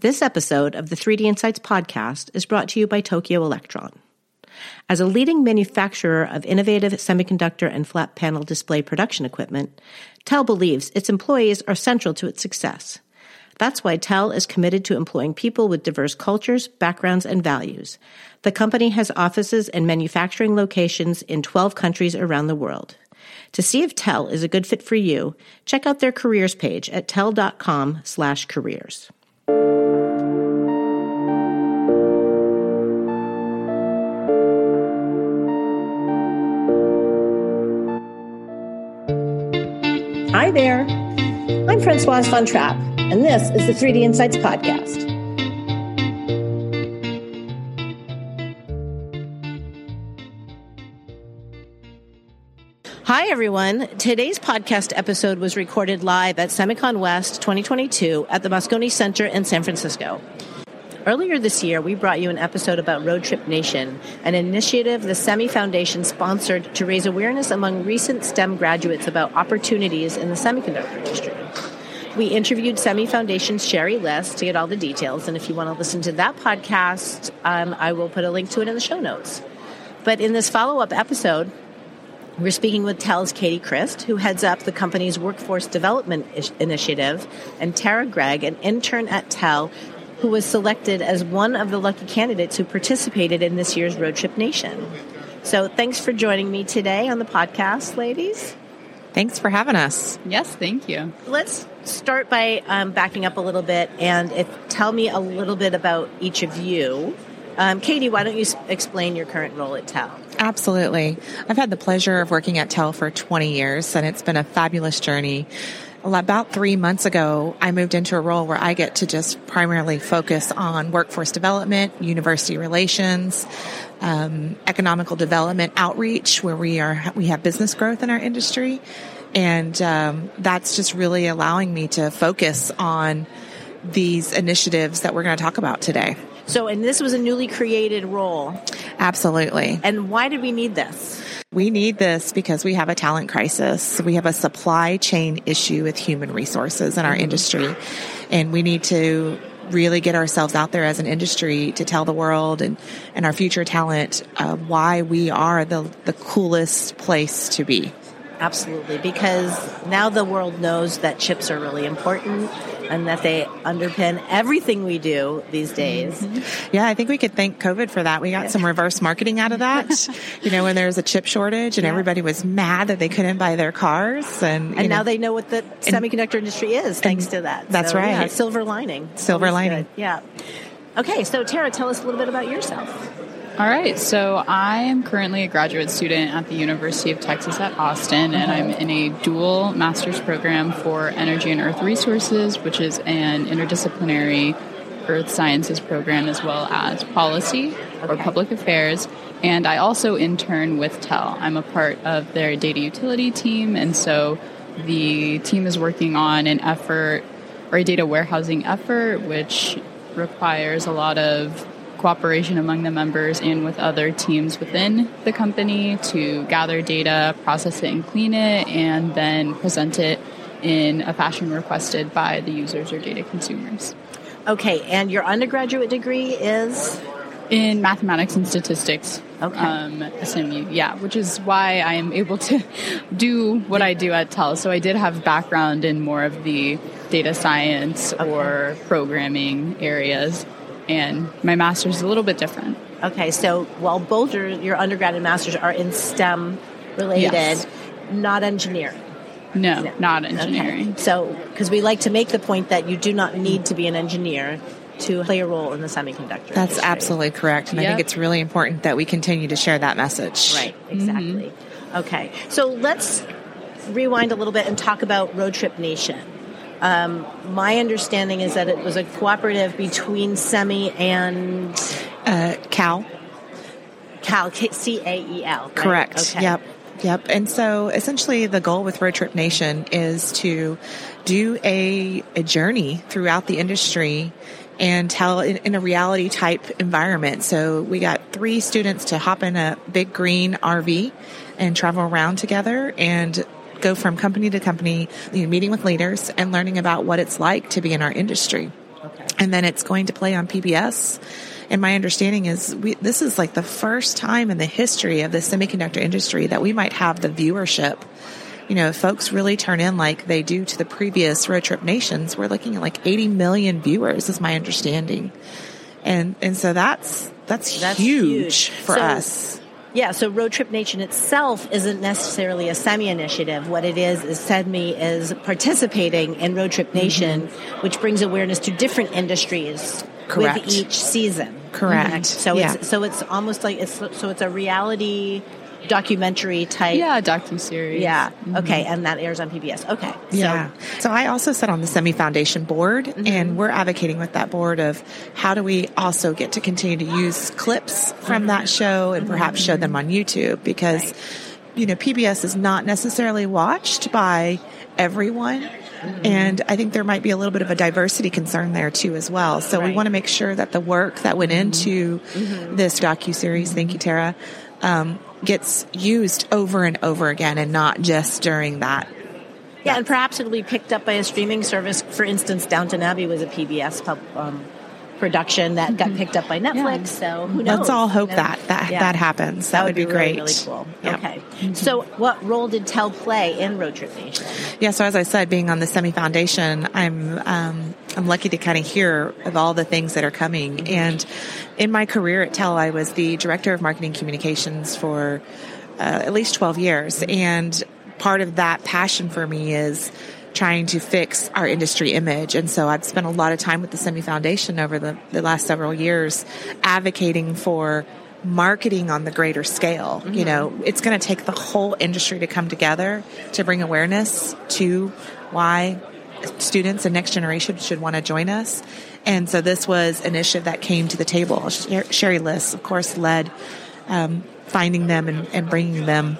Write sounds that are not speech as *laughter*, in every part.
This episode of the 3D Insights podcast is brought to you by Tokyo Electron. As a leading manufacturer of innovative semiconductor and flat panel display production equipment, TEL believes its employees are central to its success. That's why TEL is committed to employing people with diverse cultures, backgrounds, and values. The company has offices and manufacturing locations in 12 countries around the world. To see if TEL is a good fit for you, check out their careers page at tel.com slash careers. Hi there. I'm Francoise von Trapp, and this is the 3D Insights Podcast. Hi, everyone. Today's podcast episode was recorded live at Semicon West 2022 at the Moscone Center in San Francisco. Earlier this year, we brought you an episode about Road Trip Nation, an initiative the SEMI Foundation sponsored to raise awareness among recent STEM graduates about opportunities in the semiconductor industry. We interviewed SEMI Foundation's Shari Liss to get all the details, and if you want to listen to that podcast, um, I will put a link to it in the show notes. But in this follow up episode, we're speaking with TEL's Katie Christ, who heads up the company's workforce development initiative, and Tara Gregg, an intern at TEL, who was selected as one of the lucky candidates who participated in this year's Road Trip Nation. So thanks for joining me today on the podcast, ladies. Thanks for having us. Yes, thank you. Let's start by um, backing up a little bit and if, tell me a little bit about each of you. Um, Katie, why don't you explain your current role at TEL? Absolutely. I've had the pleasure of working at TEL for 20 years, and it's been a fabulous journey about three months ago, I moved into a role where I get to just primarily focus on workforce development, university relations, um, economical development outreach, where we are we have business growth in our industry, and um, that's just really allowing me to focus on these initiatives that we're going to talk about today. So, and this was a newly created role. Absolutely. And why did we need this? We need this because we have a talent crisis. We have a supply chain issue with human resources in our mm-hmm. industry. And we need to really get ourselves out there as an industry to tell the world and, and our future talent uh, why we are the, the coolest place to be. Absolutely, because now the world knows that chips are really important and that they underpin everything we do these days. Mm-hmm. Yeah, I think we could thank COVID for that. We got some reverse marketing out of that. *laughs* you know, when there was a chip shortage and yeah. everybody was mad that they couldn't buy their cars, and and now they know what the and, semiconductor industry is thanks to that. That's so, right. Yeah, silver lining. Silver lining. Good. Yeah. Okay, so Tara, tell us a little bit about yourself. All right, so I am currently a graduate student at the University of Texas at Austin, and I'm in a dual master's program for energy and earth resources, which is an interdisciplinary earth sciences program as well as policy or public affairs. And I also intern with TEL. I'm a part of their data utility team, and so the team is working on an effort or a data warehousing effort, which requires a lot of cooperation among the members and with other teams within the company to gather data, process it, and clean it, and then present it in a fashion requested by the users or data consumers. Okay, and your undergraduate degree is? In mathematics and statistics. Okay. Um, SMU, yeah, which is why I am able to *laughs* do what I do at TEL. So I did have background in more of the data science okay. or programming areas and my master's is a little bit different. Okay, so while both your, your undergrad and master's are in STEM related, yes. not engineering. No, no, not engineering. Okay. So, because we like to make the point that you do not need to be an engineer to play a role in the semiconductor. That's industry. absolutely correct, and yep. I think it's really important that we continue to share that message. Right, exactly. Mm-hmm. Okay, so let's rewind a little bit and talk about Road Trip Nation. Um, my understanding is that it was a cooperative between SEMI and uh, CAEL. CAEL, C A E L. Right? Correct. Okay. Yep. Yep. And so essentially the goal with Road Trip Nation is to do a, a journey throughout the industry and tell in, in, a reality type environment. So we got three students to hop in a big green RV and travel around together and go from company to company, you know, meeting with leaders and learning about what it's like to be in our industry. Okay. and then it's going to play on PBS. And my understanding is we, this is like the first time in the history of the semiconductor industry that we might have the viewership. You know, if folks really turn in like they do to the previous Road Trip Nations, we're looking at like 80 million viewers is my understanding. And, and so that's, that's, That's huge, huge. for So- us. Yeah, so Road Trip Nation itself isn't necessarily a SEMI initiative. What it is is SEMI is participating in Road Trip mm-hmm. Nation, which brings awareness to different industries Correct. with each season. Correct. Mm-hmm. So Yeah. it's so it's almost like it's so it's a reality documentary type. Yeah, docu series. Yeah. Okay, and that airs on PBS. Okay. So, Yeah. So I also sit on the Semi Foundation board, Mm-hmm. and we're advocating with that board of how do we also get to continue to use clips from Mm-hmm. that show and perhaps show them on YouTube because, you know, PBS is not necessarily watched by everyone. Mm-hmm. And I think there might be a little bit of a diversity concern there too as well. So we want to make sure that the work that went into this docu series, thank you, Tara, um, gets used over and over again, and not just during that Yeah, and perhaps it'll be picked up by a streaming service. For instance, Downton Abbey was a PBS pub, um, production that got picked up by Netflix. So who knows? Mm-hmm. Let's all hope You know? that that Yeah. that happens. That, would be, really, great. Really cool. Yeah. Okay. So, what role did TEL play in Road Trip Nation? Yeah. So as I said, being on the Semi Foundation, I'm um, I'm lucky to kind of hear of all the things that are coming. And in my career at TEL, I was the director of marketing communications for uh, at least 12 years, and part of that passion for me is trying to fix our industry image. And so I've spent a lot of time with the Semi Foundation over the, the last several years advocating for marketing on the greater scale. You know, it's going to take the whole industry to come together to bring awareness to why students and next generation should want to join us. And so this was an initiative that came to the table. Sher- Shari Liss, of course, led um, finding them and, and bringing them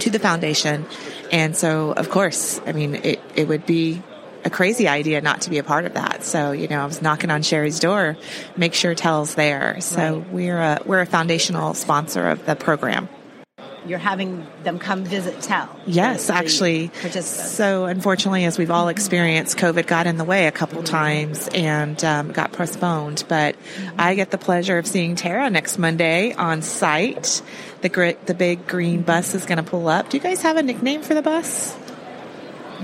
to the foundation. And so, of course, I mean, it, it would be a crazy idea not to be a part of that. So, you know, I was knocking on Shari's door, make sure TEL's there. So Right. we're a, we're a foundational sponsor of the program. You're having them come visit TEL. Yes, the- the actually. Participants. So, unfortunately, as we've all experienced, COVID got in the way a couple times and um, got postponed. But I get the pleasure of seeing Tara next Monday on site. The gr- the big green bus is going to pull up. Do you guys have a nickname for the bus?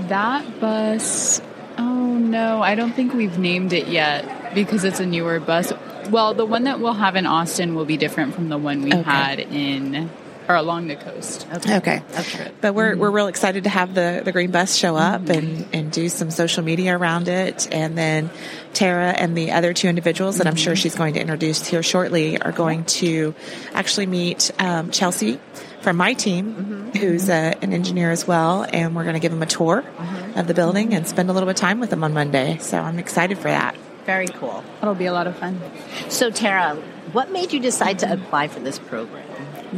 That bus. Oh no, I don't think we've named it yet because it's a newer bus. Well, the one that we'll have in Austin will be different from the one we Okay. had in or along the coast. okay. Okay. Okay. But we're we're real excited to have the the green bus show up Mm-hmm. and and do some social media around it, and then Tara and the other two individuals that I'm Mm-hmm. sure she's going to introduce here shortly are going to actually meet um, Chelsea from my team, Mm-hmm. who's a, an engineer as well, and we're going to give them a tour Mm-hmm. of the building and spend a little bit of time with them on Monday. So I'm excited for that. Very cool. That'll be a lot of fun. So, Tara, what made you decide to apply for this program?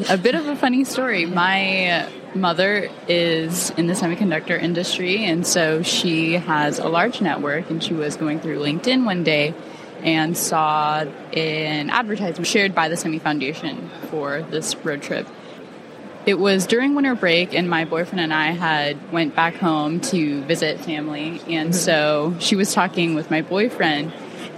A bit of a funny story. My mother is in the semiconductor industry, and so she has a large network. And she was going through LinkedIn one day and saw an advertisement shared by the Semi Foundation for this road trip. It was during winter break, and my boyfriend and I had went back home to visit family, and so she was talking with my boyfriend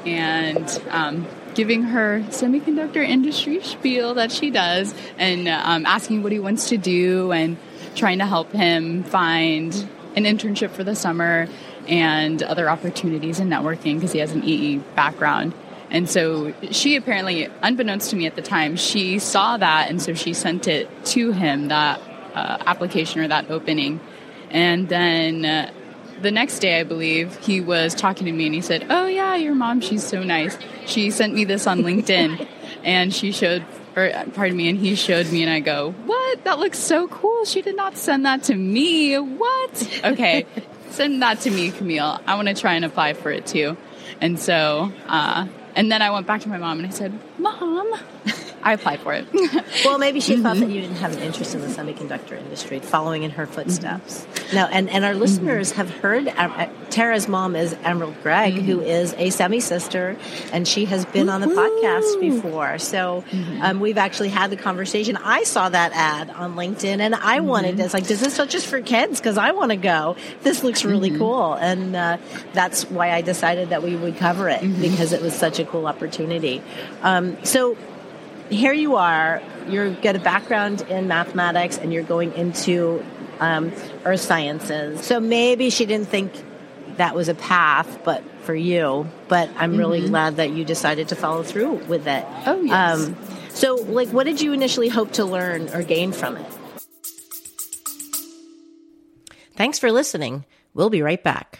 and um, giving her semiconductor industry spiel that she does, and um, asking what he wants to do, and trying to help him find an internship for the summer and other opportunities in networking because he has an EE background. And so she apparently, unbeknownst to me at the time, she saw that, and so she sent it to him that uh, application or that opening. And then uh, the next day, I believe, he was talking to me and he said, Oh, yeah, your mom, she's so nice. She sent me this on *laughs* LinkedIn and she showed, or pardon me, and he showed me, and I go, What? That looks so cool. She did not send that to me. What? *laughs* Okay, send that to me, Camille. I want to try and apply for it too. And so, uh, and then I went back to my mom and I said, Mom, I applied for it. *laughs* well, maybe she thought that you didn't have an interest in the semiconductor industry, following in her footsteps. Mm-hmm. No, and, and our listeners have heard uh, Tara's mom is Emerald Gregg, mm-hmm. who is a semi sister, and she has been Woo-hoo! on the podcast before. So mm-hmm. um, we've actually had the conversation. I saw that ad on LinkedIn, and I wanted this. Like, does this not just for kids? Because I want to go. This looks really cool, and uh, that's why I decided that we would cover it because it was such a cool opportunity. Um, so here you are, you get a background in mathematics and you're going into um, earth sciences. So maybe she didn't think that was a path, but for you. But I'm really mm-hmm. glad that you decided to follow through with it. Oh, yes. Um, so, like, what did you initially hope to learn or gain from it? Thanks for listening. We'll be right back.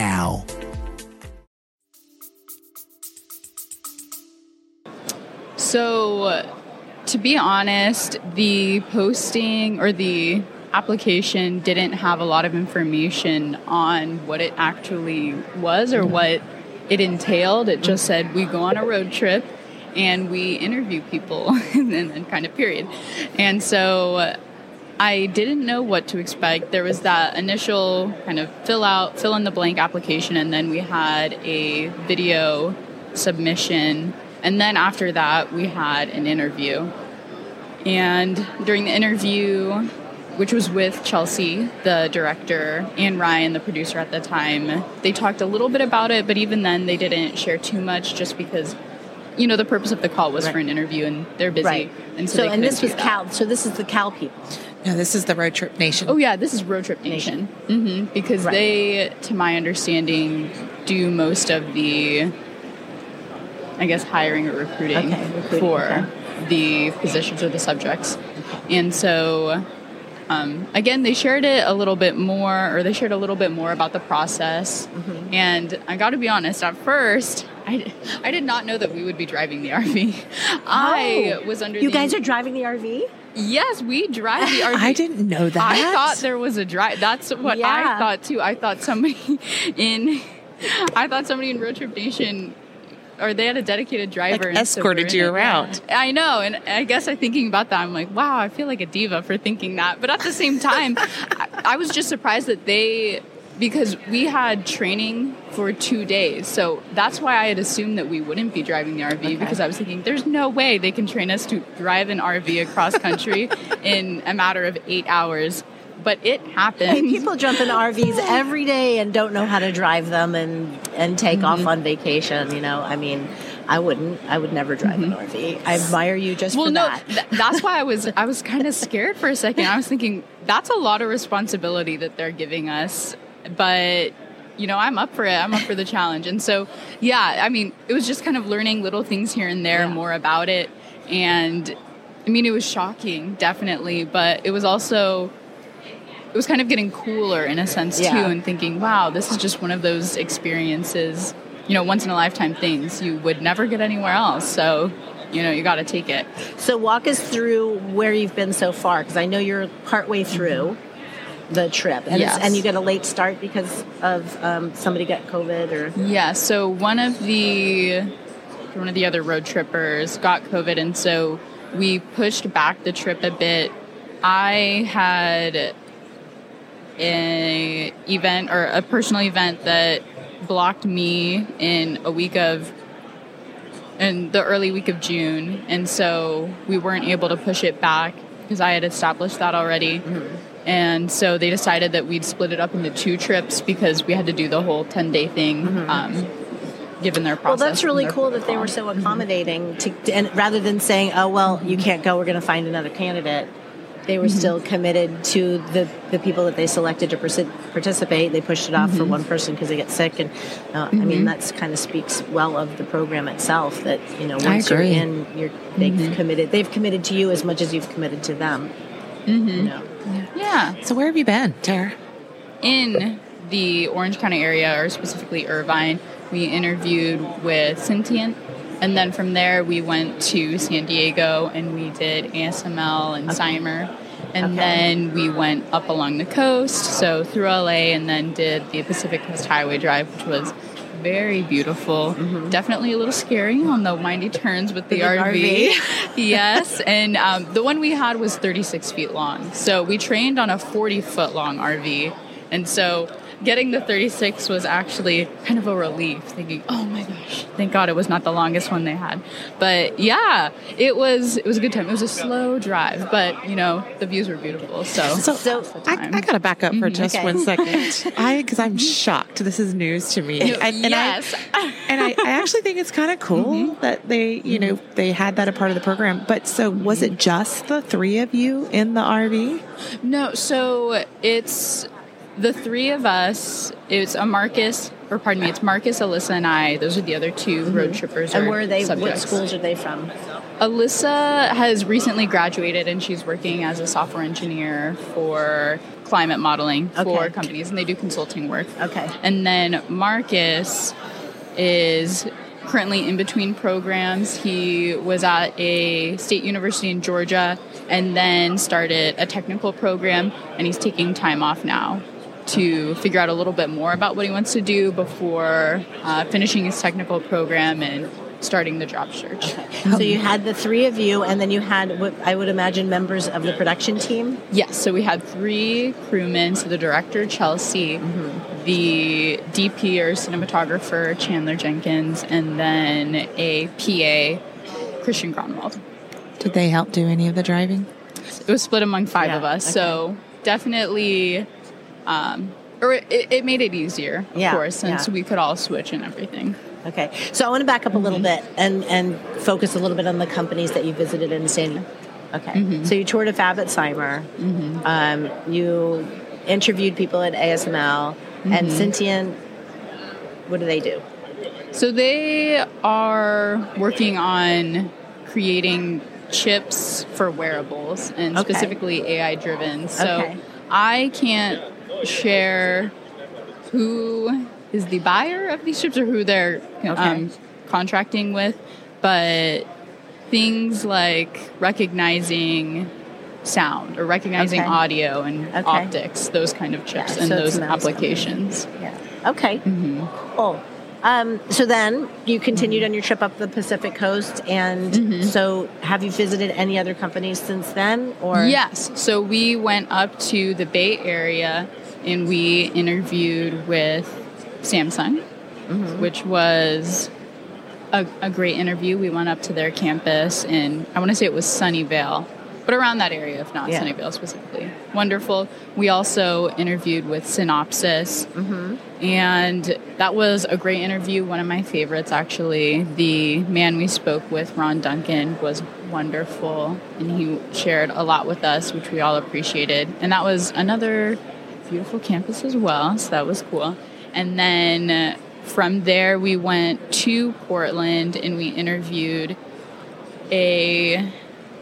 now. So, to be honest, the posting or the application didn't have a lot of information on what it actually was or what it entailed. It just said we go on a road trip and we interview people *laughs* and then kind of period. And so I didn't know what to expect. There was that initial kind of fill out, fill in the blank application, and then we had a video submission. And then after that, we had an interview. And during the interview, which was with Chelsea, the director, and Ryan, the producer at the time, they talked a little bit about it, but even then, they didn't share too much just because you know the purpose of the call was right. for an interview and they're busy right. and so, so and this was CAEL so this is the CAEL people no, this is the Road Trip Nation. Oh yeah, this is Road Trip Nation. Nation. Mm-hmm. Because right. they, to my understanding, do most of the, I guess, hiring or recruiting, okay, recruiting for okay. the positions or the subjects. And so, um, again, they shared it a little bit more, or they shared a little bit more about the process. Mm-hmm. And I got to be honest, at first, I, I did not know that we would be driving the RV. Oh, I was under. You the, guys are driving the RV. Yes, we drive the RV. *laughs* I didn't know that. I thought there was a drive. That's what yeah. I thought too. I thought somebody *laughs* in, I thought somebody in Road Trip Nation, or they had a dedicated driver like escorted so you around. I know, and I guess I'm thinking about that. I'm like, wow, I feel like a diva for thinking that. But at the same time, *laughs* I, I was just surprised that they because we had training for two days. So that's why I had assumed that we wouldn't be driving the RV okay. because I was thinking there's no way they can train us to drive an RV across country *laughs* in a matter of eight hours. But it happened. Hey, people jump in RVs *laughs* every day and don't know how to drive them and, and take mm-hmm. off on vacation. You know, I mean, I wouldn't. I would never drive mm-hmm. an RV. I admire you just well, for no, that. Th- that's why I was. I was kind of *laughs* scared for a second. I was thinking that's a lot of responsibility that they're giving us but you know, I'm up for it. I'm up for the challenge. And so, yeah, I mean, it was just kind of learning little things here and there yeah. more about it. And I mean, it was shocking, definitely, but it was also it was kind of getting cooler in a sense yeah. too and thinking, wow, this is just one of those experiences, you know, once in a lifetime things you would never get anywhere else. So, you know, you got to take it. So, walk us through where you've been so far because I know you're partway through. Mm-hmm the trip, and yes. and you get a late start because of um, somebody got COVID or yeah. So one of the one of the other road trippers got COVID, and so we pushed back the trip a bit. I had a event or a personal event that blocked me in a week of in the early week of June, and so we weren't able to push it back because I had established that already. Mm-hmm. And so they decided that we'd split it up into two trips because we had to do the whole 10 day thing. Mm-hmm. Um, given their process. Well, that's really cool that they were so accommodating to, and rather than saying, "Oh, well, you can't go. We're going to find another candidate." they were still committed to the, the people that they selected to participate. They pushed it off for one person because they get sick, and uh, I mean that's kind of speaks well of the program itself. That you know once you're in, you're they've committed. They've committed to you as much as you've committed to them. You know. Yeah. So where have you been, Tara? in the Orange County area, or specifically Irvine, we interviewed with Syntiant. And then from there, we went to San Diego and we did ASML and Cymer. And Okay. then we went up along the coast, so through LA, and then did the Pacific Coast Highway Drive, which was very beautiful. Definitely a little scary on the windy turns with the, Mm-hmm. The RV. *laughs* *laughs* yes, and um, the one we had was 36 feet long. So we trained on a 40 foot long RV, and so getting the 36 was actually kind of a relief. Thinking, oh my gosh, thank God it was not the longest one they had. But yeah, it was it was a good time. It was a slow drive, but you know the views were beautiful. So So, So, I. I got to back up for mm-hmm. just Okay. one *laughs* second. I because I'm shocked. This is news to me. I- and yes. I, and I, I actually think it's kind of cool that they, you know, they had that a part of the program. But so was it just the three of you in the RV? No, so it's the three of us. It's a Marcus, or pardon me, it's Marcus, Alyssa, and I. Those are the other 2 mm-hmm. road trippers. And where are they? What schools are they from? Alyssa has recently graduated and she's working as a software engineer for climate modeling for Okay. companies, and they do consulting work. Okay. And then Marcus is currently in between programs. He was at a state university in Georgia and then started a technical program, and he's taking time off now to figure out a little bit more about what he wants to do before uh, finishing his technical program and starting the job search. So you had the three of you, and then you had what I would imagine members of the production team. Yes, so we had three crewmen. So the director, Chelsea, the DP or cinematographer, Chandler Jenkins, and then a PA, Christian Gronwald. Did they help do any of the driving? It was split among five Yeah, of us, okay. so definitely, um, or it, it made it easier, of Yeah, course, since yeah. we could all switch and everything. Okay, so I want to back up a little bit and and focus a little bit on the companies that you visited in San. Okay, so you toured a fab at Cymer. Um, you interviewed people at ASML and Syntiant. What do they do? So they are working on creating chips for wearables and Okay. specifically AI driven. So Okay. I can't share who is the buyer of these chips or who they're um, contracting with, but things like recognizing sound or recognizing Okay. audio and Okay. optics, those kind of chips Yeah, and so those applications. Yeah. Okay. Cool. Um, so then you continued on your trip up the Pacific coast, and so have you visited any other companies since then? Or Yes. So we went up to the Bay Area and we interviewed with Samsung, mm-hmm. which was a, a great interview. We went up to their campus and I want to say it was Sunnyvale, but around that area, if not Yeah. Sunnyvale specifically. Wonderful. We also interviewed with Synopsys, mm-hmm. and that was a great interview. One of my favorites, actually. The man we spoke with, Ron Duncan, was wonderful, and he shared a lot with us, which we all appreciated. And that was another beautiful campus as well, so that was cool. And then uh, from there, we went to Portland and we interviewed a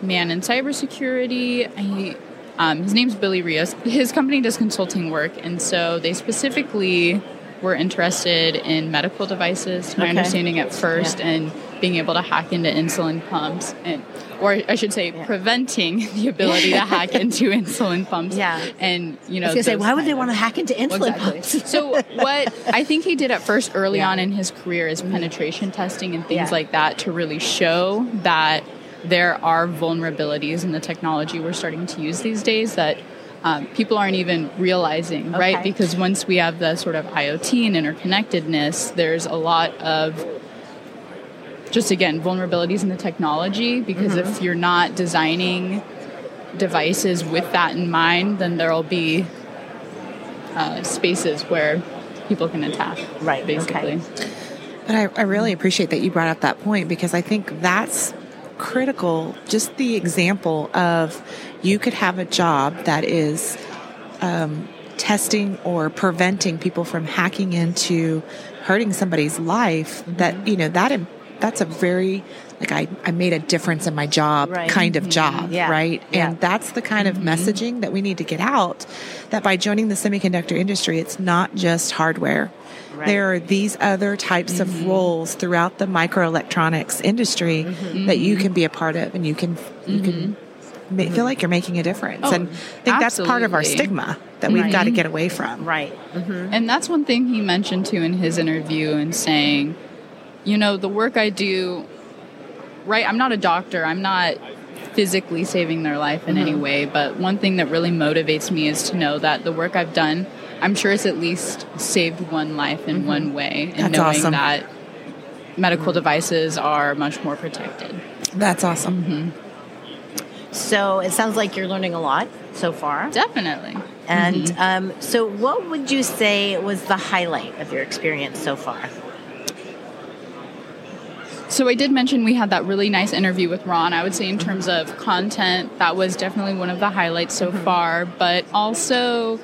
man in cybersecurity. He, um, his name's Billy Rios. His company does consulting work, and so they specifically were interested in medical devices, to my Okay. understanding at first, Yeah. and being able to hack into insulin pumps, and or I should say, preventing *laughs* the ability to hack *laughs* into insulin pumps. Yeah. and you know, I was say, why would they want to hack into insulin Exactly. pumps? so *laughs* what I think he did at first early Yeah. Mm-hmm. on in his career is penetration testing and things Yeah. like that to really show that there are vulnerabilities in the technology we're starting to use these days that um, people aren't even realizing, right? Because once we have the sort of IoT and interconnectedness, there's a lot of just again vulnerabilities in the technology because Mm-hmm. if you're not designing devices with that in mind then there'll be uh, spaces where people can attack Right, basically okay. But I, I really appreciate that you brought up that point because I think that's critical. Just the example of you could have a job that is um, testing or preventing people from hacking into hurting somebody's life. That you know that that's a very like I, I made a difference in my job Right. kind of mm-hmm. job, Yeah. right? Yeah. And that's the kind of mm-hmm. messaging that we need to get out that by joining the semiconductor industry, it's not just hardware. Right. There are these other types of mm-hmm. roles throughout the microelectronics industry that you can be a part of and you can you can ma- feel like you're making a difference. Oh, and I think that's part of our stigma that we've got to get away from. Right. And that's one thing he mentioned too in his interview and saying, you know, the work I do, right? I'm not a doctor. I'm not physically saving their life in Mm-hmm. any way, but one thing that really motivates me is to know that the work I've done, I'm sure it's at least saved one life in one way, and That's knowing awesome. that medical devices are much more protected. That's awesome. So it sounds like you're learning a lot so far. Definitely. And um, so, what would you say was the highlight of your experience so far? So I did mention we had that really nice interview with Ron. I would say in mm-hmm. terms of content, that was definitely one of the highlights so mm-hmm. far, but also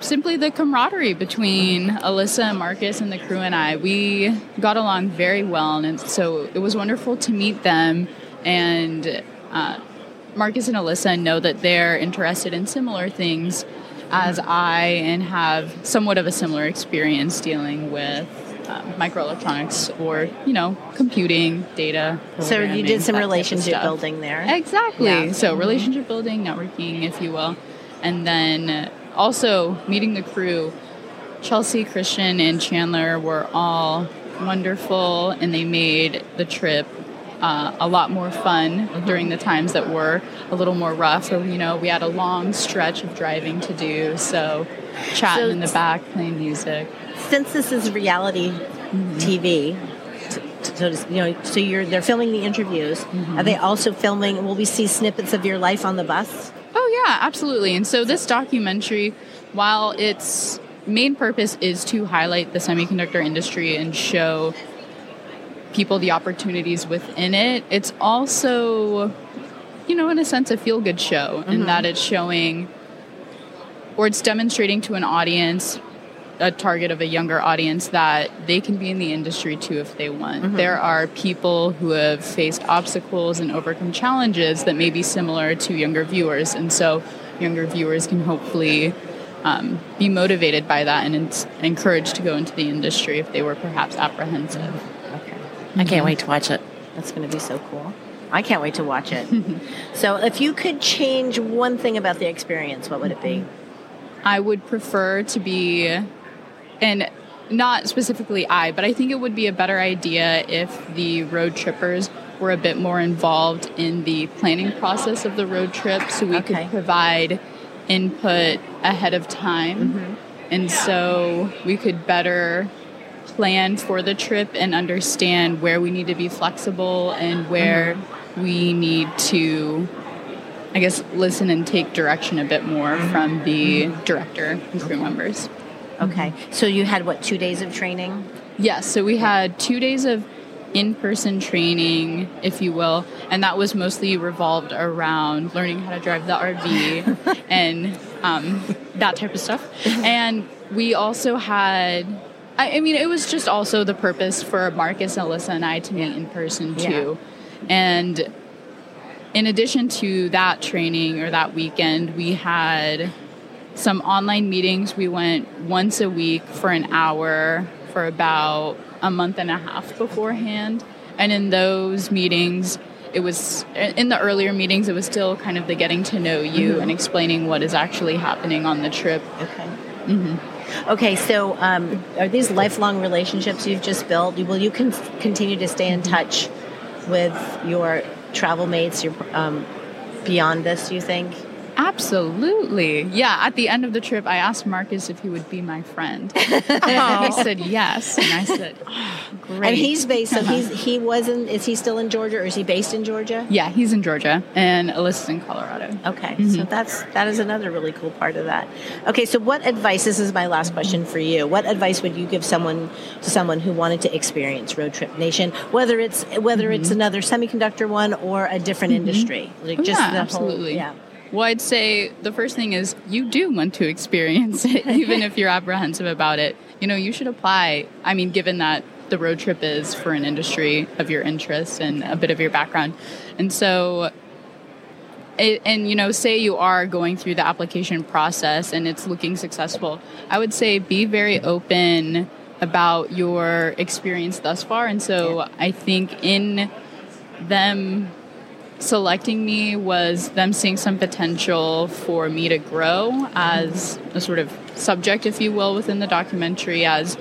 simply the camaraderie between Alyssa and Marcus and the crew and I. We got along very well, and so it was wonderful to meet them. And uh, Marcus and Alyssa know that they're interested in similar things as mm-hmm. I, and have somewhat of a similar experience dealing with. Uh, microelectronics or you know computing data So you did some type of relationship building there. Exactly. Yeah. So relationship building, networking, if you will, and then also meeting the crew. Chelsea, Christian, and Chandler were all wonderful, and they made the trip uh, a lot more fun Mm-hmm. during the times that were a little more rough. Or you know, we had a long stretch of driving to do, so chatting So in the back, playing music. Since this is reality mm-hmm. TV, t- t- so to- you know, so you're they're filming the interviews. Mm-hmm. Are they also filming? Will we see snippets of your life on the bus? Oh yeah, absolutely. And so this documentary, while its main purpose is to highlight the semiconductor industry and show people the opportunities within it, it's also, you know, in a sense, a feel good show in mm-hmm. that it's showing or it's demonstrating to an audience a target of a younger audience that they can be in the industry too if they want. There are people who have faced obstacles and overcome challenges that may be similar to younger viewers, and so younger viewers can hopefully um, be motivated by that and en- encouraged to go into the industry if they were perhaps apprehensive. Okay, I can't wait to watch it. that's going to be so cool. I can't wait to watch it. *laughs* so, if you could change one thing about the experience, what would it be? I would prefer to be, and not specifically I, but I think it would be a better idea if the road trippers were a bit more involved in the planning process of the road trip so we Okay. could provide input ahead of time. Mm-hmm. And so we could better plan for the trip and understand where we need to be flexible and where mm-hmm. we need to I guess listen and take direction a bit more mm-hmm. from the director and crew members. Okay, so you had what two days of training? Yes, so we had two days of in person training, if you will, and that was mostly revolved around learning how to drive the RV *laughs* and um, that type of stuff. And we also had, I, I mean, it was just also the purpose for Marcus and Alyssa and I to meet in person too. And in addition to that training or that weekend, we had some online meetings. We went once a week for an hour for about a month and a half beforehand. And in those meetings, it was in the earlier meetings, it was still kind of the getting to know you and explaining what is actually happening on the trip. Okay. Okay, so um, are these lifelong relationships you've just built? Will you con- continue to stay in touch with your travel mates your, um, beyond this, you think? Absolutely. Yeah, at the end of the trip, I asked Marcus if he would be my friend. *laughs* And he said yes. And I said, oh, *laughs* great. And he's based, so he's, he *laughs* wasn't, is he still in Georgia or is he based in Georgia? Yeah, he's in Georgia and Alyssa's in Colorado. Okay, so mm-hmm. that's that is another really cool part of that. Okay, so what advice? This is my last question for you. What advice would you give someone to someone who wanted to experience Road Trip Nation, whether it's whether it's mm-hmm. another semiconductor one or a different mm-hmm. industry, like Oh, just yeah, the absolutely. yeah. Well, I'd say the first thing is you do want to experience it, *laughs* even if you're apprehensive about it. You know, you should apply. I mean, given that the road trip is for an industry of your interest and a bit of your background. And so, it, and you know, say you are going through the application process and it's looking successful, I would say be very open about your experience thus far. And so I think in them selecting me was them seeing some potential for me to grow as a sort of subject, if you will, within the documentary, as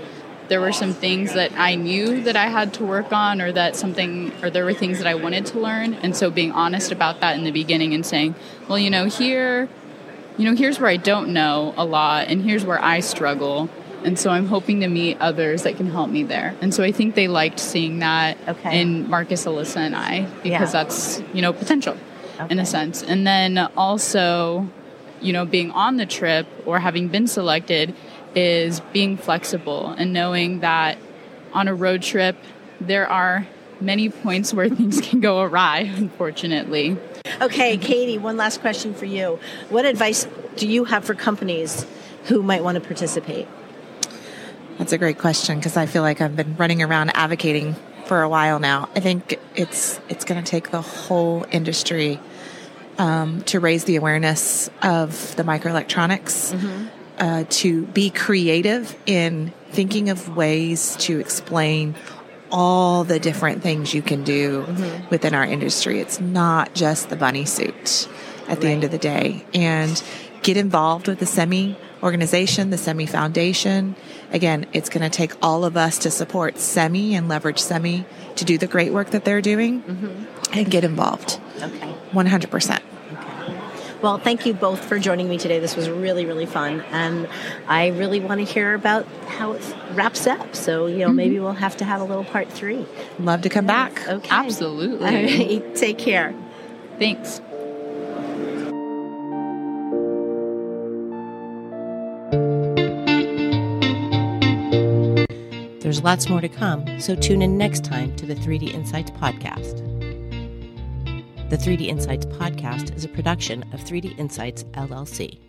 there were some things that I knew that I had to work on, or that something, or there were things that I wanted to learn. And so being honest about that in the beginning and saying, well, you know, here, you know, here's where I don't know a lot, and here's where I struggle. And so I'm hoping to meet others that can help me there. And so I think they liked seeing that Okay. in Marcus, Alyssa, and I because Yeah. that's, you know, potential in a sense. And then also, you know, being on the trip or having been selected is being flexible and knowing that on a road trip, there are many points where *laughs* things can go awry, unfortunately. Okay, Katie, one last question for you. What advice do you have for companies who might want to participate? That's a great question because I feel like I've been running around advocating for a while now. I think it's it's going to take the whole industry um, to raise the awareness of the microelectronics, uh, to be creative in thinking of ways to explain all the different things you can do within our industry. It's not just the bunny suit at the end of the day. And get involved with the SEMI organization, the SEMI Foundation. Again, it's going to take all of us to support SEMI and leverage SEMI to do the great work that they're doing mm-hmm. and get involved. Okay. 100%. Well, thank you both for joining me today. This was really, really fun. And I really want to hear about how it wraps up. So, you know, maybe mm-hmm. we'll have to have a little part three. Love to come back. Okay. Absolutely. All right. Take care. Thanks. There's lots more to come, so tune in next time to the 3D Insights podcast. The 3D Insights podcast is a production of 3D Insights LLC.